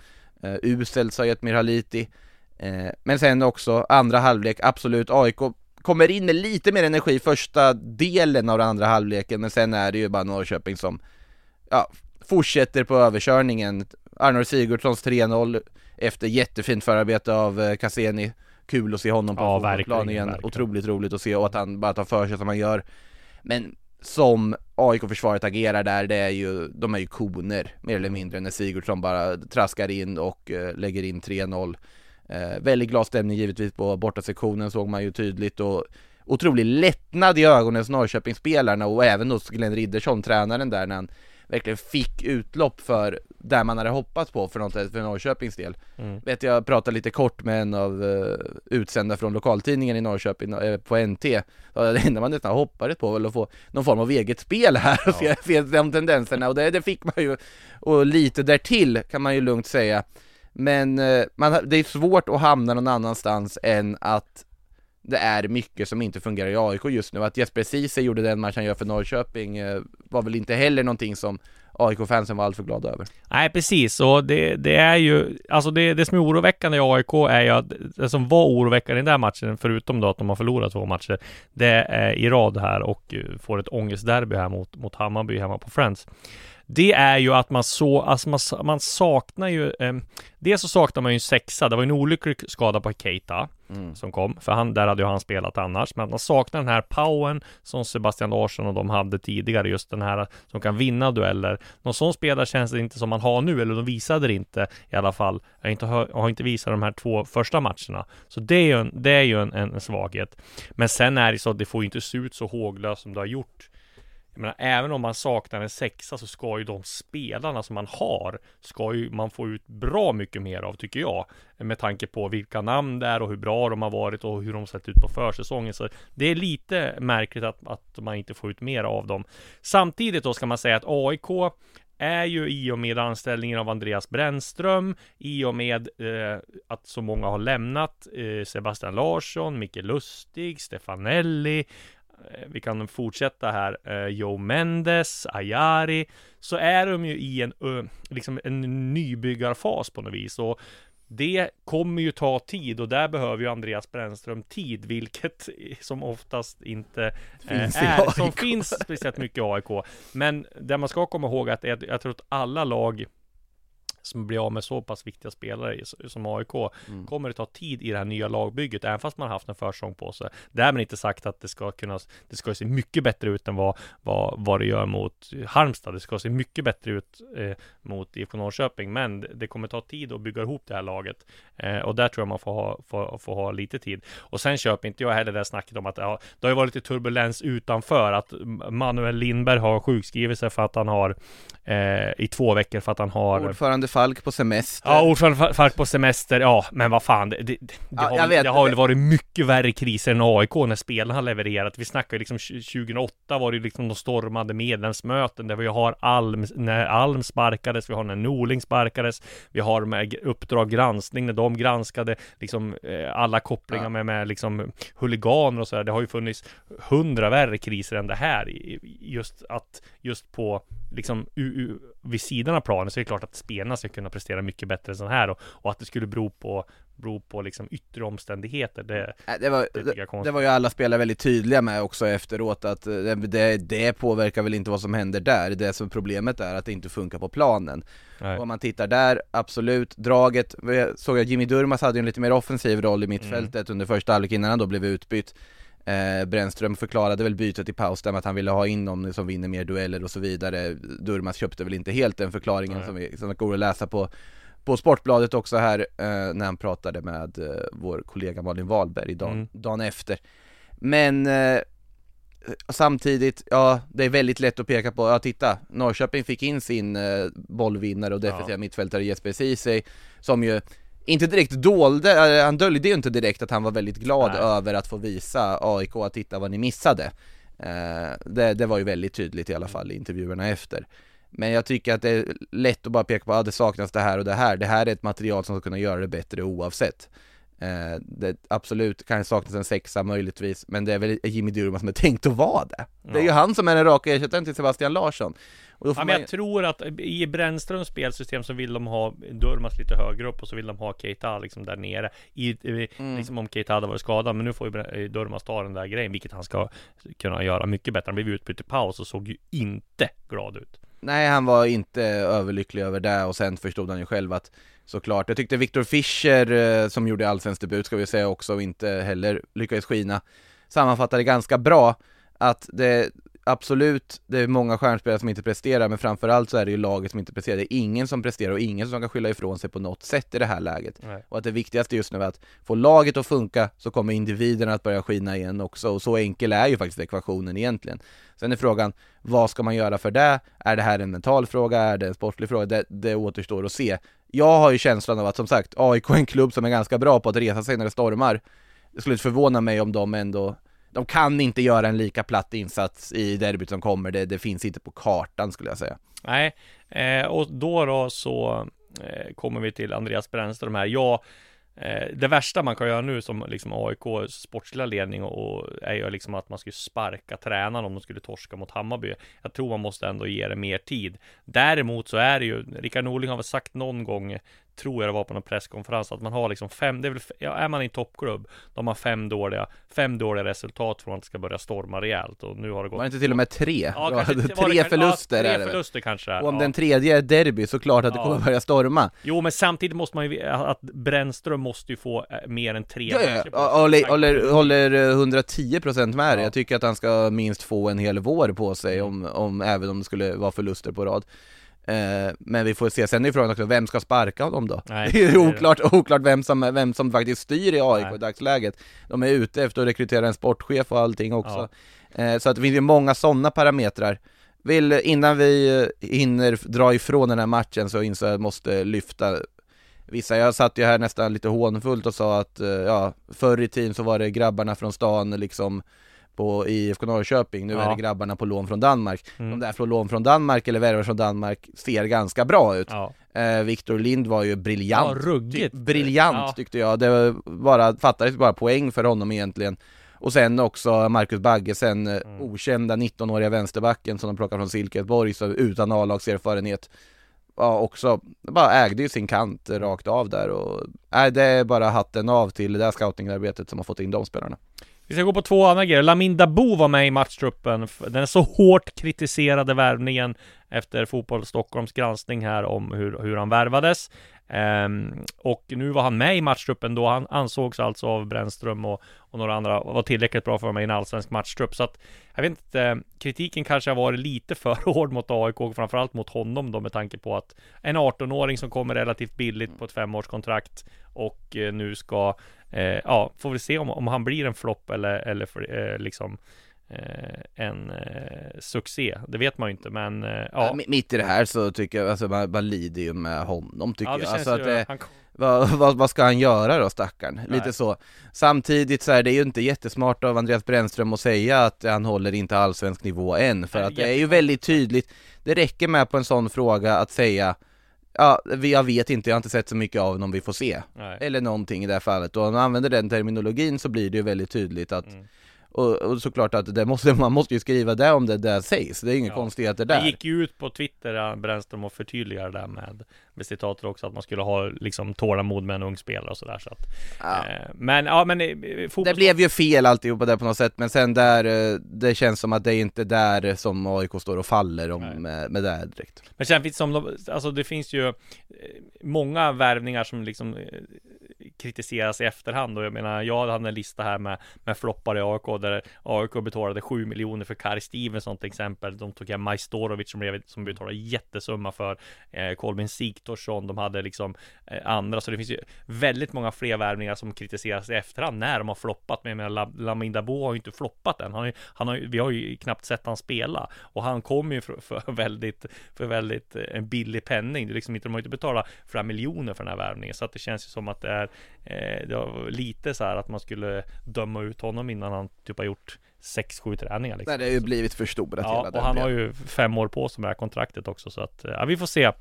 Speaker 5: Eh, Uselt sa Jetmir Haliti eh, Men sen också andra halvlek, absolut AIK kommer in med lite mer energi första delen av den andra halvleken men sen är det ju bara Norrköping som ja, fortsätter på överkörningen. Arnor Sigurdssons 3-0 efter jättefint förarbete av eh, Cassini. Kul att se honom på
Speaker 4: Ja,
Speaker 5: fotbollsplan
Speaker 4: verkligen,
Speaker 5: igen,
Speaker 4: verkligen.
Speaker 5: otroligt roligt att se och att han bara tar för sig som han gör. Men som AIK-försvaret agerar där, det är ju, de är ju koner mer eller mindre när Sigurdsson bara traskar in och eh, lägger in 3-0 eh, Väldigt glad stämning givetvis på bortasektionen såg man ju tydligt och otrolig lättnad i ögonen hos Norrköpingsspelarna och även hos Glenn Riddersson, tränaren där, när han verkligen fick utlopp för där man hade hoppats på för, något, för Norrköpings del.
Speaker 4: Mm.
Speaker 5: Vet jag pratade lite kort med en av uh, utsända från lokaltidningen i Norrköping eh, på NT. Ja, Det enda man nästan hoppades på var att få någon form av eget spel här och se, se de tendenserna och det, det fick man ju och lite därtill kan man ju lugnt säga. Men eh, man, det är svårt att hamna någon annanstans än att det är mycket som inte fungerar i AIK just nu. Att Jesper Ceesay gjorde den match han gör för Norrköping eh, var väl inte heller någonting som AIK-fansen var alltför glada över.
Speaker 4: Nej, precis. Och det, det är ju, alltså det, det som är oroväckande i AIK är ju att det som var oroväckande i den där matchen, förutom då att de har förlorat två matcher, det är i rad här och eh, får ett ångestderby här mot, mot Hammarby hemma på Friends. Det är ju att man så, alltså man, man saknar ju, eh, dels så saknar man ju en sexa, det var en olycklig skada på Keita
Speaker 5: Mm.
Speaker 4: som kom, för han, där hade ju han spelat annars, men man saknar den här powern som Sebastian Larsson och de hade tidigare, just den här som kan vinna dueller. Någon sån spelare känns det inte som man har nu, eller de visade det inte i alla fall. Jag har inte, hör, har inte visat de här två första matcherna. Så det är ju en, det är ju en, en svaghet. Men sen är det så att det får ju inte se ut så håglöst som det har gjort jag menar, även om man saknar en sexa så ska ju de spelarna som man har, ska ju man få ut bra mycket mer av tycker jag. Med tanke på vilka namn det är och hur bra de har varit och hur de sett ut på försäsongen. Så det är lite märkligt att, att man inte får ut mer av dem. Samtidigt då ska man säga att AIK är ju i och med anställningen av Andreas Brännström, i och med eh, att så många har lämnat eh, Sebastian Larsson, Micke Lustig, Stefanelli, vi kan fortsätta här, eh, Joe Mendes, Ayari, så är de ju i en, liksom en nybyggarfas på något vis. Och det kommer ju ta tid. Och där behöver ju Andreas Brännström tid, vilket som oftast inte eh,
Speaker 5: Finns
Speaker 4: är, som finns speciellt mycket i AIK. Men det man ska komma ihåg att jag, jag tror att alla lag som blir av med så pass viktiga spelare i- som AIK
Speaker 5: Mm.
Speaker 4: kommer det ta tid i det här nya lagbygget, även fast man har haft en försäsong på sig. Därmed inte sagt att det ska kunna, det ska se mycket bättre ut än vad, vad, vad det gör mot Halmstad. Det ska se mycket bättre ut eh, mot IFK Norrköping, men det- kommer ta tid att bygga ihop det här laget. Eh, och där tror jag man får ha, får, får ha lite tid. Och sen köper inte jag heller det snacket om att ja, det har ju varit lite turbulens utanför, att Manuel Lindberg har sjukskrivit sig för att han har eh, i två veckor för att han har
Speaker 5: Ordförande Falk på semester.
Speaker 4: Ja, ordförande Fa- Falk på semester, ja, men vad fan, det, det, det,
Speaker 5: Ja,
Speaker 4: har, väl- det har väl varit mycket värre kriser än AIK när spelarna har levererat. Vi snackar ju liksom tj- 2008 var det liksom de stormade medlemsmöten där vi har Alm, när Alm sparkades, vi har när Norling sparkades, vi har med Uppdrag granskning när de granskade liksom eh, alla kopplingar
Speaker 5: Ja.
Speaker 4: med, med liksom huliganer och sådär. Det har ju funnits hundra värre kriser än det här. Just att, just på liksom u, vid sidan av planen så är det klart att spelarna ska kunna prestera mycket bättre än så här och, och att det skulle bero på, bero på liksom yttre omständigheter. Det,
Speaker 5: Nej, det, var,
Speaker 4: det jag
Speaker 5: det, var ju alla spelare väldigt tydliga med också efteråt att eh, det, det, påverkar väl inte vad som händer där, det som problemet är att det inte funkar på planen.
Speaker 4: Nej.
Speaker 5: Och om man tittar där, absolut, draget, såg att Jimmy Durmaz hade ju en lite mer offensiv roll i mittfältet under första halvlek innan han då blev utbytt. Eh, Brännström förklarade väl bytet i paus där med att han ville ha in någon som vinner mer dueller och så vidare. Durmaz köpte väl inte helt den förklaringen
Speaker 4: Nej.
Speaker 5: som, vi, som går att läsa på på Sportbladet också här eh, när han pratade med eh, vår kollega Malin Wahlberg dagen,
Speaker 4: Mm.
Speaker 5: dagen efter. Men eh, samtidigt, ja det är väldigt lätt att peka på, ja titta, Norrköping fick in sin eh, bollvinnare och defensiva
Speaker 4: Ja.
Speaker 5: mittfältare Jesper Ceesay som ju inte direkt dolde, han döljde ju inte direkt att han var väldigt glad
Speaker 4: Nej.
Speaker 5: över att få visa AIK att titta vad ni missade. Eh, det, det var ju väldigt tydligt i alla fall i intervjuerna efter. Men jag tycker att det är lätt att bara peka på att det saknas det här och det här. Det här är ett material som ska kunna göra det bättre oavsett. Eh, det, absolut kan saknas en sexa möjligtvis, men det är väl Jimmy Durmaz som är tänkt att vara det. Det är ju
Speaker 4: Ja.
Speaker 5: han som är den raka ersättaren till Sebastian Larsson. Och då får
Speaker 4: Ja, men jag tror att i Brännströms spelsystem så vill de ha Durmaz lite högre upp och så vill de ha Keita liksom där nere. I, i-
Speaker 5: Mm.
Speaker 4: Liksom om Keita hade varit skadad, men nu får ju Bre- Durmaz ta den där grejen, vilket han ska kunna göra mycket bättre. Han blev utbytt i paus och såg ju inte glad ut.
Speaker 5: Nej, han var inte överlycklig över det och sen förstod han ju själv att såklart, jag tyckte Viktor Fischer eh, som gjorde allsvensk debut ska vi säga också och inte heller lyckades skina sammanfattade ganska bra att det absolut, det är många stjärnspelare som inte presterar men framförallt så är det ju laget som inte presterar, det är ingen som presterar och ingen som kan skylla ifrån sig på något sätt i det här läget
Speaker 4: Nej.
Speaker 5: och att det viktigaste just nu är att få laget att funka så kommer individerna att börja skina igen också och så enkel är ju faktiskt ekvationen egentligen. Sen är frågan, vad ska man göra för det? Är det här en mental fråga? Är det en sportlig fråga? Det, det återstår att se. Jag har ju känslan av att som sagt, AIK är en klubb som är ganska bra på att resa sig när det stormar. Det skulle inte förvåna mig om de ändå de kan inte göra en lika platt insats i derbyt som kommer, det, det finns inte på kartan skulle jag säga.
Speaker 4: Nej, eh, och då då så eh, kommer vi till Andreas Brännström här. Ja, eh, Det värsta man kan göra nu som liksom AIK sportsliga ledning och, och är ju liksom att man skulle sparka tränaren om de skulle torska mot Hammarby. Jag tror man måste ändå ge det mer tid. Däremot så är det ju, Rickard Norling har väl sagt någon gång tror jag det var på någon presskonferens, att man har liksom fem, det är väl, ja, är man i en toppklubb, då har man fem dåliga, fem dåliga resultat från att det ska börja storma rejält och nu har det gått
Speaker 5: Var det inte till och med tre?
Speaker 4: Ja, kanske det
Speaker 5: tre
Speaker 4: kanske-
Speaker 5: förluster
Speaker 4: ja,
Speaker 5: är
Speaker 4: tre
Speaker 5: det väl?
Speaker 4: förluster kanske
Speaker 5: Och om
Speaker 4: ja.
Speaker 5: den tredje är derby så klart att det kommer börja storma
Speaker 4: Jo, men samtidigt måste man ju, att Brännström måste ju få eh, mer än tre
Speaker 5: Ja,
Speaker 4: matcher
Speaker 5: ja. Håller, håller, håller eh, 110% med dig.
Speaker 4: Ja.
Speaker 5: Jag tycker att han ska minst få en hel vår på sig
Speaker 4: Mm.
Speaker 5: om, om även om det skulle vara förluster på rad Men vi får se, sen är frågan också, vem ska sparka honom då?
Speaker 4: Nej,
Speaker 5: det är
Speaker 4: det.
Speaker 5: oklart, oklart vem som, vem som faktiskt styr i AIK
Speaker 4: Nej.
Speaker 5: i dagsläget De är ute efter att rekrytera en sportchef och allting också eh, Så att det finns ju många sådana parametrar vill, innan vi eh, hinner dra ifrån den här matchen så inser jag att jag måste lyfta Vissa, jag satt ju här nästan lite hånfullt och sa att, eh, ja, förr i tiden så var det grabbarna från stan liksom på IFK Norrköping, nu är
Speaker 4: Ja.
Speaker 5: det grabbarna på lån från Danmark.
Speaker 4: Mm.
Speaker 5: De där från lån från Danmark eller värvare från Danmark ser ganska bra ut.
Speaker 4: Ja,
Speaker 5: Eh, Viktor Lind var ju briljant.
Speaker 4: ja ruggigt
Speaker 5: Briljant
Speaker 4: ja.
Speaker 5: tyckte jag, det var bara, fattades bara poäng för honom egentligen. Och sen också Marcus Bagge, sen eh,
Speaker 4: Mm.
Speaker 5: okända 19-åriga vänsterbacken som de plockar från Silkeborg, så utan A-lagserfarenhet. Ja, också, bara ägde ju sin kant rakt av där och, nej det är bara hatten av till det där scoutingarbetet som har fått in de spelarna.
Speaker 4: Vi ska gå på två andra grejer. Lamin Dabo var med i matchtruppen. Den så hårt kritiserade värvningen efter Fotboll Stockholms granskning här om hur, hur han värvades. Um, och nu var han med i matchtruppen då. Han ansågs alltså av Brännström och, och några andra vara tillräckligt bra för att vara med i en allsvensk matchtrupp. Så att jag vet inte, kritiken kanske har varit lite för hård mot AIK och framförallt mot honom då med tanke på att en 18-åring som kommer relativt billigt på ett femårskontrakt och eh, nu ska Eh, ja, får vi se om, om han blir en flopp eller, eller eh, liksom eh, en eh, succé. Det vet man ju inte, men eh,
Speaker 5: Ja.
Speaker 4: ja.
Speaker 5: Mitt i det här så tycker jag, alltså man, man lider ju med honom tycker
Speaker 4: ja,
Speaker 5: jag. Alltså att det,
Speaker 4: han,
Speaker 5: vad, vad, vad ska han göra då stackarn? Lite
Speaker 4: Nej.
Speaker 5: så. Samtidigt så är det ju inte jättesmart av Andreas Brännström att säga att han håller inte allsvensk nivå än, för
Speaker 4: Nej,
Speaker 5: att det är ju väldigt tydligt. Det räcker med på en sån fråga att säga Ja, jag vet inte, jag har inte sett så mycket av honom, vi får se.
Speaker 4: nej.
Speaker 5: Eller någonting i det här fallet. Och om man använder den terminologin så blir det ju väldigt tydligt att
Speaker 4: Mm.
Speaker 5: Och, och såklart att det måste, man måste ju skriva det om det där sägs, det är inga
Speaker 4: Ja.
Speaker 5: konstigheter
Speaker 4: Det
Speaker 5: där.
Speaker 4: gick ju ut på Twitter, ja, Brännström, och förtydligade det där med, med citatet också, att man skulle ha liksom tålamod med en ung spelare och sådär. Så att,
Speaker 5: Ja.
Speaker 4: eh, men ja, men eh, fotbolls...
Speaker 5: Det blev ju fel alltihopa där på något sätt, men sen där, eh, det känns som att det är inte där som AIK står och faller om
Speaker 4: Nej.
Speaker 5: med, med det här direkt.
Speaker 4: Men sen finns det som, alltså det finns ju eh, många värvningar som liksom eh, kritiseras i efterhand och jag menar, jag hade en lista här med, med floppar i AIK där AIK betalade 7 miljoner för Kari Stevenson till exempel. De tog hem Majstorovic som, blev- som betalade jättesumma för eh, Kolbin Sigthorsson. De hade liksom eh, andra, så det finns ju väldigt många fler värvningar som kritiseras i efterhand när de har floppat. Men jag menar, La- Dabo har ju inte floppat än. Han han har vi har ju knappt sett han spela och han kom ju för, för väldigt, för väldigt eh, en billig penning. Det är liksom inte, de har ju inte betalat flera miljoner för den här värvningen, så att det känns ju som att det är Eh, det var lite så här att man skulle döma ut honom innan han typ har gjort 6-7 träningar liksom.
Speaker 5: Nej, det har ju blivit förstorat
Speaker 4: Ja,
Speaker 5: hela
Speaker 4: och
Speaker 5: den
Speaker 4: han har
Speaker 5: delen.
Speaker 4: ju fem år på sig med det här kontraktet också så att ja, vi får se eh,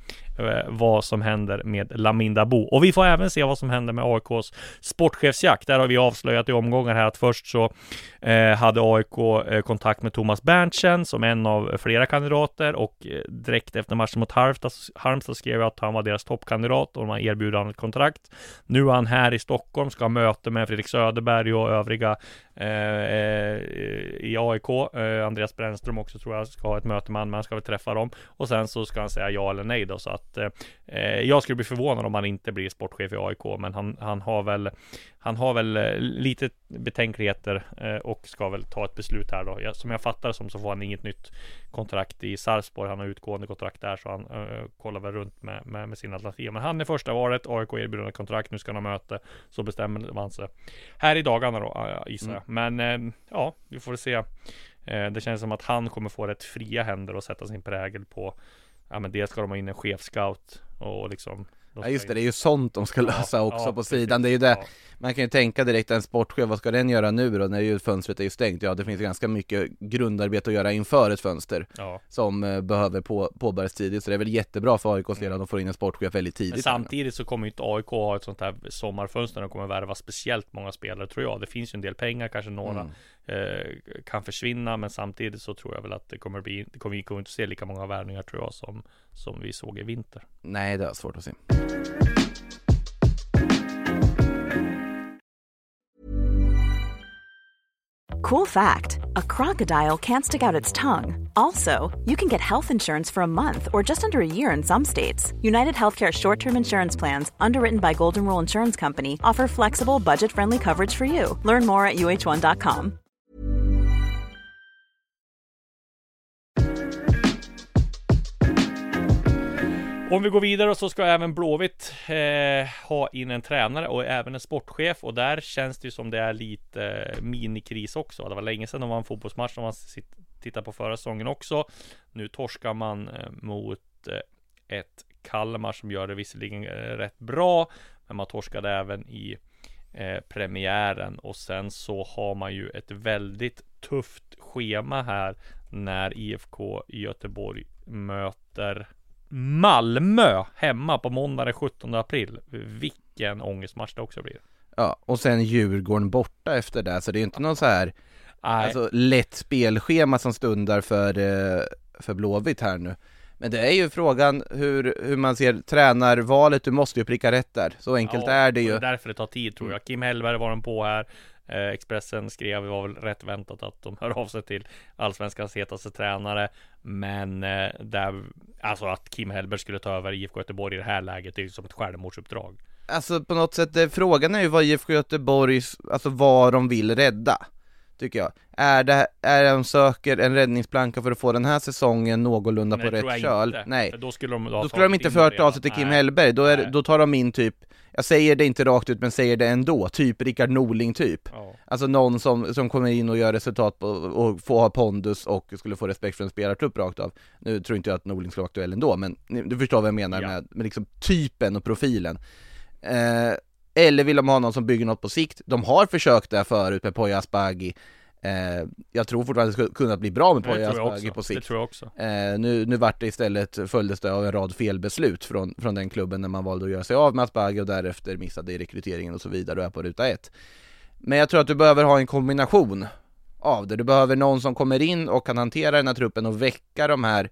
Speaker 4: vad som händer med Lamin Dabo och vi får även se vad som händer med AIKs sportchefsjakt. Där har vi avslöjat i omgångar här att först så eh, hade AIK eh, kontakt med Thomas Berntsen som en av flera kandidater och eh, direkt efter matchen mot Halmstad, Halmstad skrev jag att han var deras toppkandidat och man erbjuder honom ett kontrakt. Nu är han här i Stockholm, ska ha möte med Fredrik Söderberg och övriga eh, eh, Eh, eh, i AIK. Eh, Andreas Brännström också tror jag ska ha ett möte med honom, men han ska väl träffa dem. Och sen så ska han säga ja eller nej då, så att eh, jag skulle bli förvånad om han inte blir sportchef i AIK, men han, han har väl han har väl eh, lite betänkligheter eh, och ska väl ta ett beslut här då. Som jag fattar som så får han inget nytt kontrakt i Sarpsborg. Han har utgående kontrakt där så han eh, kollar väl runt med, med, med sina alternativ. Men han är första valet. AIK erbjuder kontrakt. Nu ska han ha möte. Så bestämmer man sig här i dagarna då gissar jag. Men eh, ja, vi får se. Eh, det känns som att han kommer få rätt fria händer och sätta sin prägel på Ja men dels ska de ha in en chefscout och liksom
Speaker 5: Ja just det, det är ju sånt de ska lösa också
Speaker 4: ja,
Speaker 5: på sidan, det är ju det
Speaker 4: Ja.
Speaker 5: Man kan ju tänka direkt, en sportchef, vad ska den göra nu då när ju fönstret är ju stängt? Ja det finns ganska mycket grundarbete att göra inför ett fönster
Speaker 4: Ja.
Speaker 5: Som eh, behöver på, påbörjas tidigt, så det är väl jättebra för AIKs del att de får in en sportchef väldigt
Speaker 4: Men
Speaker 5: tidigt
Speaker 4: samtidigt så kommer ju inte AIK ha ett sånt här sommarfönster och kommer värva speciellt många spelare tror jag. Det finns ju en del pengar, kanske några
Speaker 5: Mm.
Speaker 4: Eh, kan försvinna, men samtidigt så tror jag väl att det kommer bli, det kommer, vi kommer inte se lika många värvningar tror jag som, som vi såg i vinter.
Speaker 5: Nej det är svårt att se
Speaker 7: Cool fact a crocodile can't stick out its tongue. Also, you can get health insurance for a month or just under a year in some states. United Healthcare short term insurance plans, underwritten by Golden Rule Insurance Company, offer flexible, budget friendly coverage for you. Learn more at uh1.com.
Speaker 4: Om vi går vidare så ska även Blåvitt eh, ha in en tränare och även en sportchef och där känns det ju som det är lite eh, minikris också. Det var länge sedan de var en fotbollsmatch om man tittar på förra säsongen också. Nu torskar man eh, mot eh, ett Kalmar som gör det visserligen eh, rätt bra, men man torskade även i eh, premiären och sen så har man ju ett väldigt tufft schema här när IFK Göteborg möter Malmö hemma på måndag den 17 april. Vilken ångestmatch det också blir.
Speaker 5: Ja, och sen Djurgården borta efter det, så det är ju inte någon så här
Speaker 4: Nej,
Speaker 5: Alltså lätt spelschema som stundar för, eh, för Blåvitt här nu Men det är ju frågan hur, hur man ser tränarvalet, du måste ju pricka rätt där, så enkelt
Speaker 4: ja,
Speaker 5: är det ju
Speaker 4: är därför det tar tid tror jag. Kim Hellberg var den på här. Eh, Expressen skrev, det var väl rätt väntat att de hör av sig till Allsvenskans hetaste tränare. Men eh, där, alltså att Kim Hellberg skulle ta över IFK Göteborg i det här läget, det är ju som ett självmordsuppdrag.
Speaker 5: Alltså på något sätt, frågan är ju vad IFK Göteborg, alltså vad de vill rädda Tycker jag. Är det, är de söker en räddningsplanka för att få den här säsongen någorlunda på rätt köl?
Speaker 4: inte.
Speaker 5: Nej.
Speaker 4: Då skulle de,
Speaker 5: Då skulle de inte
Speaker 4: in
Speaker 5: fört av sig till Kim. Hellberg, då, är, då tar de in typ Jag säger det inte rakt ut men säger det ändå, typ Rickard Norling typ
Speaker 4: Ja.
Speaker 5: Alltså någon som, som kommer in och gör resultat på, och får ha pondus och skulle få respekt för en spelartrupp rakt av Nu tror inte jag att Norling skulle vara aktuell ändå, men du förstår vad jag menar
Speaker 4: Ja.
Speaker 5: med, med liksom typen och profilen eh, Eller vill de ha någon som bygger något på sikt? De har försökt det förut med Poya Asbaghi eh, Jag tror fortfarande det skulle kunna bli bra med
Speaker 4: Det jag
Speaker 5: Asbaghi på
Speaker 4: Det
Speaker 5: sikt
Speaker 4: tror jag också.
Speaker 5: Eh, nu, nu vart det istället, följdes det av en rad felbeslut från, från den klubben när man valde att göra sig av med Asbaghi och därefter missade i rekryteringen och så vidare och är på ruta ett. Men jag tror att du behöver ha en kombination av det. Du behöver någon som kommer in och kan hantera den här truppen och väcka de här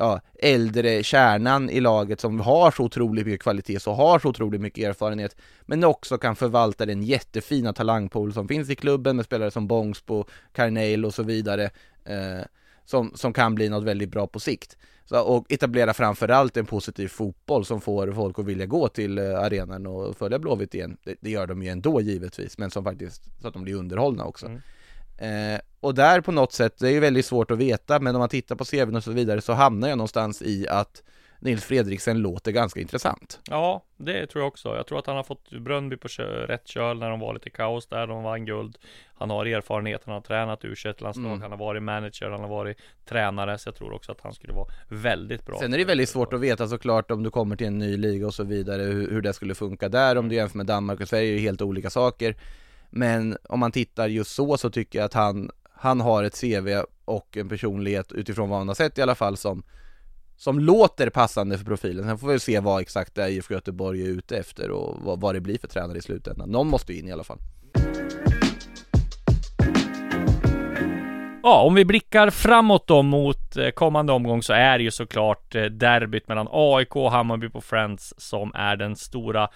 Speaker 5: ja, äldre kärnan i laget som har så otroligt mycket kvalitet, så har så otroligt mycket erfarenhet, men också kan förvalta den jättefina talangpool som finns i klubben med spelare som Bångsbo, Carneil och så vidare, eh, som, som kan bli något väldigt bra på sikt. Så, och etablera framförallt en positiv fotboll som får folk att vilja gå till eh, arenan och följa Blåvitt igen. Det, det gör de ju ändå givetvis, men som faktiskt, så att de blir underhållna också.
Speaker 4: Mm.
Speaker 5: Eh, och där på något sätt, det är ju väldigt svårt att veta, men om man tittar på CVn och så vidare så hamnar jag någonstans i att Nils Fredriksen låter ganska intressant.
Speaker 4: Ja, det tror jag också. Jag tror att han har fått Brönnby på rätt köl när de var lite kaos där. De vann guld. Han har erfarenhet, han har tränat u
Speaker 5: Mm.
Speaker 4: han har varit manager, han har varit tränare. Så jag tror också att han skulle vara väldigt bra.
Speaker 5: Sen är det väldigt svårt att veta såklart om du kommer till en ny liga och så vidare hur, hur det skulle funka där, om du jämför med Danmark och Sverige är det helt olika saker. Men om man tittar just så så tycker jag att han, han har ett CV och en personlighet utifrån vad han har sett i alla fall som som låter passande för profilen. Sen får vi se vad exakt det är IFK Göteborg är ute efter och vad, vad det blir för tränare i slutändan. Någon måste ju in i alla fall.
Speaker 4: Ja, om vi blickar framåt då mot eh, kommande omgång så är det ju såklart eh, derbyt mellan AIK och Hammarby på Friends som är den stora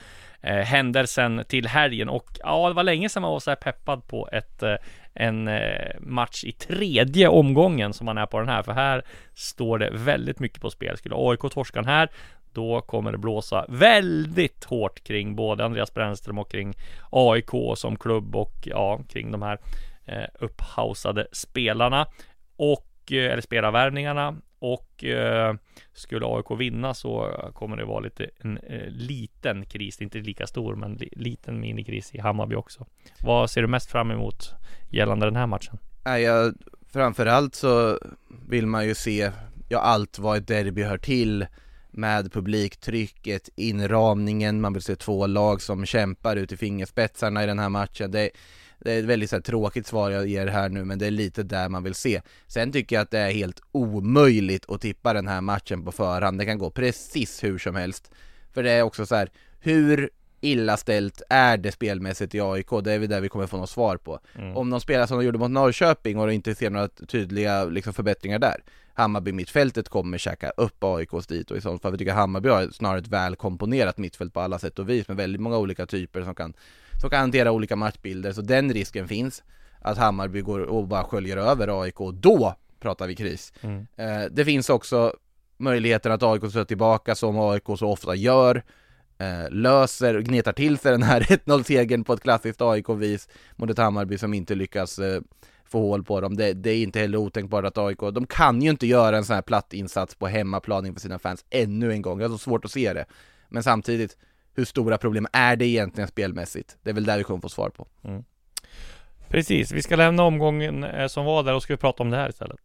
Speaker 4: eh, händelsen till helgen. Och ja, det var länge sedan man var så här peppad på ett eh, en eh, match i tredje omgången som man är på den här, för här står det väldigt mycket på spel. Skulle AIK torska den här, då kommer det blåsa väldigt hårt kring både Andreas Brännström och kring AIK som klubb och ja, kring de här eh, upphausade spelarna och eh, eller spelarvärvningarna och eh, skulle AIK vinna så kommer det vara lite en eh, liten kris, inte lika stor men li, liten minikris i Hammarby också. Vad ser du mest fram emot gällande den här matchen?
Speaker 5: Ja, framförallt så vill man ju se, ja allt vad ett derby hör till med publiktrycket, inramningen, man vill se två lag som kämpar ut i fingerspetsarna i den här matchen. Det, det är ett väldigt så här, tråkigt svar jag ger här nu, men det är lite där man vill se. Sen tycker jag att det är helt omöjligt att tippa den här matchen på förhand. Det kan gå precis hur som helst. För det är också så här, hur illa ställt är det spelmässigt i AIK? Det är väl där vi kommer få något svar på.
Speaker 4: Mm.
Speaker 5: Om de spelar som de gjorde mot Norrköping och inte ser några tydliga liksom, förbättringar där, Hammarby mittfältet kommer käka upp AIKs dit och i sånt fall, vi tycker Hammarby har snarare ett väl komponerat mittfält på alla sätt och vis med väldigt många olika typer som kan, som kan hantera olika matchbilder, så den risken finns att Hammarby går och bara sköljer över AIK, då pratar vi kris.
Speaker 4: Mm.
Speaker 5: Eh, det finns också möjligheten att AIK slår tillbaka som AIK så ofta gör, eh, löser, gnetar till sig den här 1-0-segern på ett klassiskt AIK-vis mot ett Hammarby som inte lyckas eh, få hål på dem. Det, det, är inte heller otänkbart att AIK, de kan ju inte göra en sån här platt insats på hemmaplan inför sina fans ännu en gång. Jag har så svårt att se det. Men samtidigt, hur stora problem är det egentligen spelmässigt? Det är väl där vi kommer få svar på. Mm.
Speaker 4: Precis, vi ska lämna omgången eh, som var där och ska vi prata om det här istället.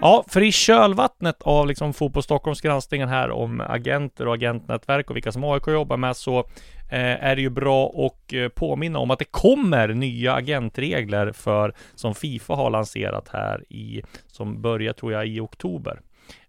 Speaker 4: Ja, för i kölvattnet av liksom Fotboll Stockholms granskningen här om agenter och agentnätverk och vilka som AIK jobbar med så eh, är det ju bra att eh, påminna om att det kommer nya agentregler för som Fifa har lanserat här i som börjar tror jag i oktober.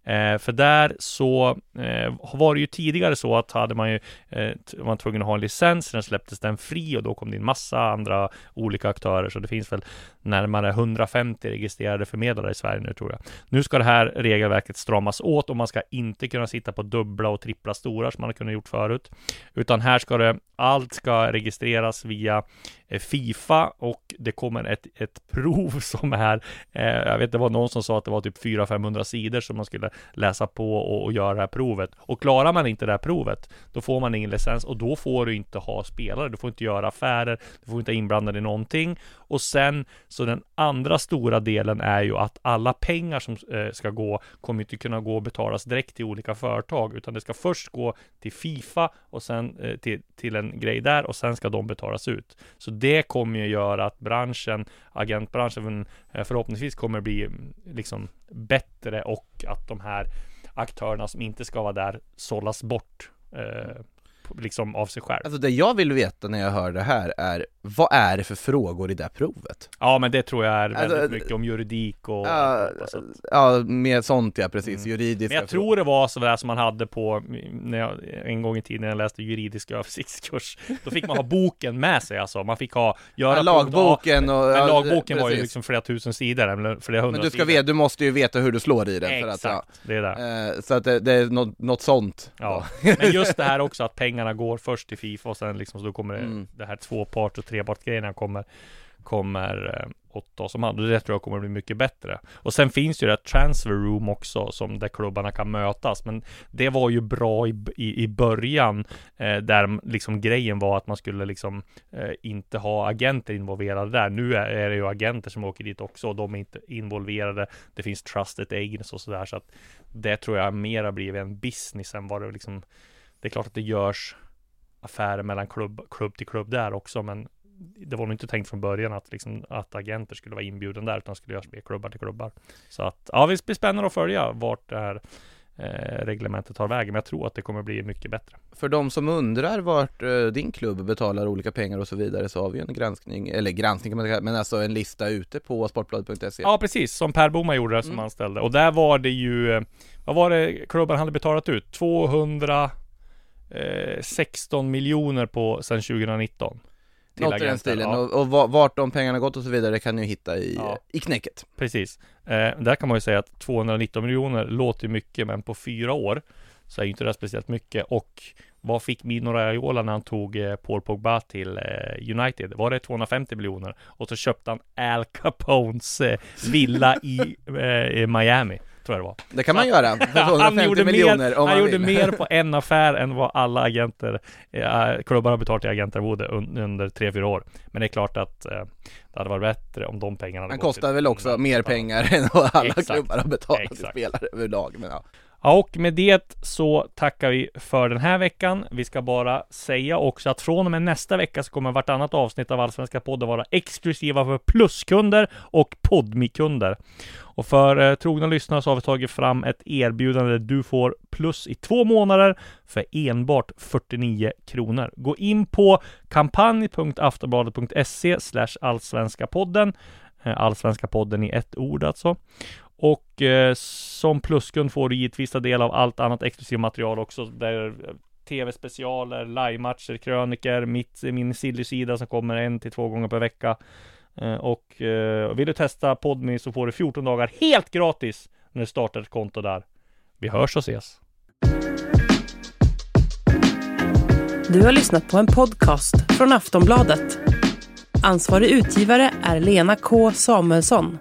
Speaker 4: Eh, för där så eh, var det ju tidigare så att hade man ju eh, var man tvungen att ha en licens, sen släpptes den fri och då kom det in massa andra olika aktörer. Så det finns väl närmare 150 registrerade förmedlare i Sverige nu tror jag. Nu ska det här regelverket stramas åt och man ska inte kunna sitta på dubbla och trippla stora som man har kunnat gjort förut. Utan här ska det, allt ska registreras via Eh, Fifa och det kommer ett, ett prov som är, eh, jag vet det var någon som sa att det var typ 400-500 sidor som man skulle läsa på och, och göra det här provet. Och klarar man inte det här provet, då får man ingen licens och då får du inte ha spelare, du får inte göra affärer, du får inte vara inblandad i någonting. Och sen, så den andra stora delen är ju att alla pengar som eh, ska gå kommer inte kunna gå och betalas direkt till olika företag, utan det ska först gå till Fifa och sen eh, till, till en grej där och sen ska de betalas ut. Så det kommer ju göra att branschen, agentbranschen eh, förhoppningsvis kommer bli mm, liksom bättre och att de här aktörerna som inte ska vara där sållas bort eh, liksom av sig själv.
Speaker 5: Alltså det jag vill veta när jag hör det här är, vad är det för frågor i det här provet?
Speaker 4: Ja, men det tror jag är väldigt
Speaker 5: Alltså,
Speaker 4: mycket om juridik och
Speaker 5: Ja,
Speaker 4: att-
Speaker 5: ja med sånt ja, precis,
Speaker 4: Mm.
Speaker 5: juridiska
Speaker 4: Men jag tror det var sådär som man hade på, när jag, en gång i tiden när jag läste juridisk översiktskurs. Då fick man ha boken med sig alltså. Man fick ha, göra
Speaker 5: Ja, lagboken och...
Speaker 4: Men lagboken var ju
Speaker 5: precis.
Speaker 4: liksom flera tusen sidor, eller flera hundra
Speaker 5: Men du ska
Speaker 4: sidor.
Speaker 5: veta, du måste ju veta hur du slår i den för att, ja,
Speaker 4: Exakt, det är det.
Speaker 5: eh, Så att det, det är något, något sånt
Speaker 4: Ja, men just det här också att pengarna går först till Fifa och sen liksom så då kommer det,
Speaker 5: Mm.
Speaker 4: det här tvåpart och trepartsgrejerna kommer kommer eh, att tas om hand och det tror jag kommer bli mycket bättre. Och sen finns ju det här transfer room också som där klubbarna kan mötas. Men det var ju bra i, i, i början eh, där liksom grejen var att man skulle liksom eh, inte ha agenter involverade där. Nu är, är det ju agenter som åker dit också och de är inte involverade. Det finns trusted agents och sådär så att det tror jag mer har blivit en business än vad det liksom det är klart att det görs affärer mellan klubb, klubb till klubb där också, men det var nog inte tänkt från början att, liksom, att agenter skulle vara inbjuden där, utan skulle göras mer klubbar till klubbar. Så att, ja, det blir spännande att följa vart det här eh, reglementet tar vägen, men jag tror att det kommer bli mycket bättre.
Speaker 5: För de som undrar vart eh, din klubb betalar olika pengar och så vidare så har vi en granskning, eller granskning kan man säga, men alltså en lista ute på sportbladet.se
Speaker 4: Ja, precis, som Per Boman gjorde som
Speaker 5: Mm.
Speaker 4: anställde. Och där var det ju, eh, vad var det klubben hade betalat ut? 216 miljoner på sedan 2019. Till
Speaker 5: Något i den stilen,
Speaker 4: Ja.
Speaker 5: och, och va- vart de pengarna gått och så vidare kan ni ju hitta i,
Speaker 4: Ja.
Speaker 5: i knäcket
Speaker 4: Precis. Eh, där kan man ju säga att 219 miljoner låter mycket, men på fyra år så är ju inte det speciellt mycket. Och vad fick Mino Raiola när han tog eh, Paul Pogba till eh, United? Var det 250 miljoner? Och så köpte han Al Capones eh, villa i Miami, tror jag det var.
Speaker 5: Det kan man göra för 250
Speaker 4: han gjorde,
Speaker 5: miljoner
Speaker 4: mer,
Speaker 5: om
Speaker 4: han
Speaker 5: man
Speaker 4: gjorde
Speaker 5: vill.
Speaker 4: mer på en affär än vad alla agenter, eh, klubbar har betalat i agentarvode un, under 3-4 år. Men det är klart att eh, det hade varit bättre om de pengarna hade
Speaker 5: Han kostar
Speaker 4: till-
Speaker 5: väl också mer pengar än vad alla
Speaker 4: Exakt.
Speaker 5: klubbar har betalat till
Speaker 4: Exakt.
Speaker 5: spelare överlag men ja.
Speaker 4: Ja, och med det så tackar vi för den här veckan. Vi ska bara säga också att från och med nästa vecka så kommer vartannat avsnitt av Allsvenska podden vara exklusiva för pluskunder och podmikunder. Och för eh, trogna lyssnare så har vi tagit fram ett erbjudande där du får plus i två månader för enbart 49 kronor. Gå in på kampanj.aftonbladet.se allsvenska podden eh, Allsvenska podden i ett ord alltså. Och eh, som pluskund får du givetvis ta del av allt annat exklusivt material också. Där eh, tv-specialer, livematcher, kröniker, mitt, min silly-sida som kommer en till två gånger per vecka. Eh, och eh, vill du testa Podme så får du 14 dagar helt gratis när du startar ett konto där. Vi hörs och ses!
Speaker 1: Du har lyssnat på en podcast från Aftonbladet. Ansvarig utgivare är Lena K Samuelsson.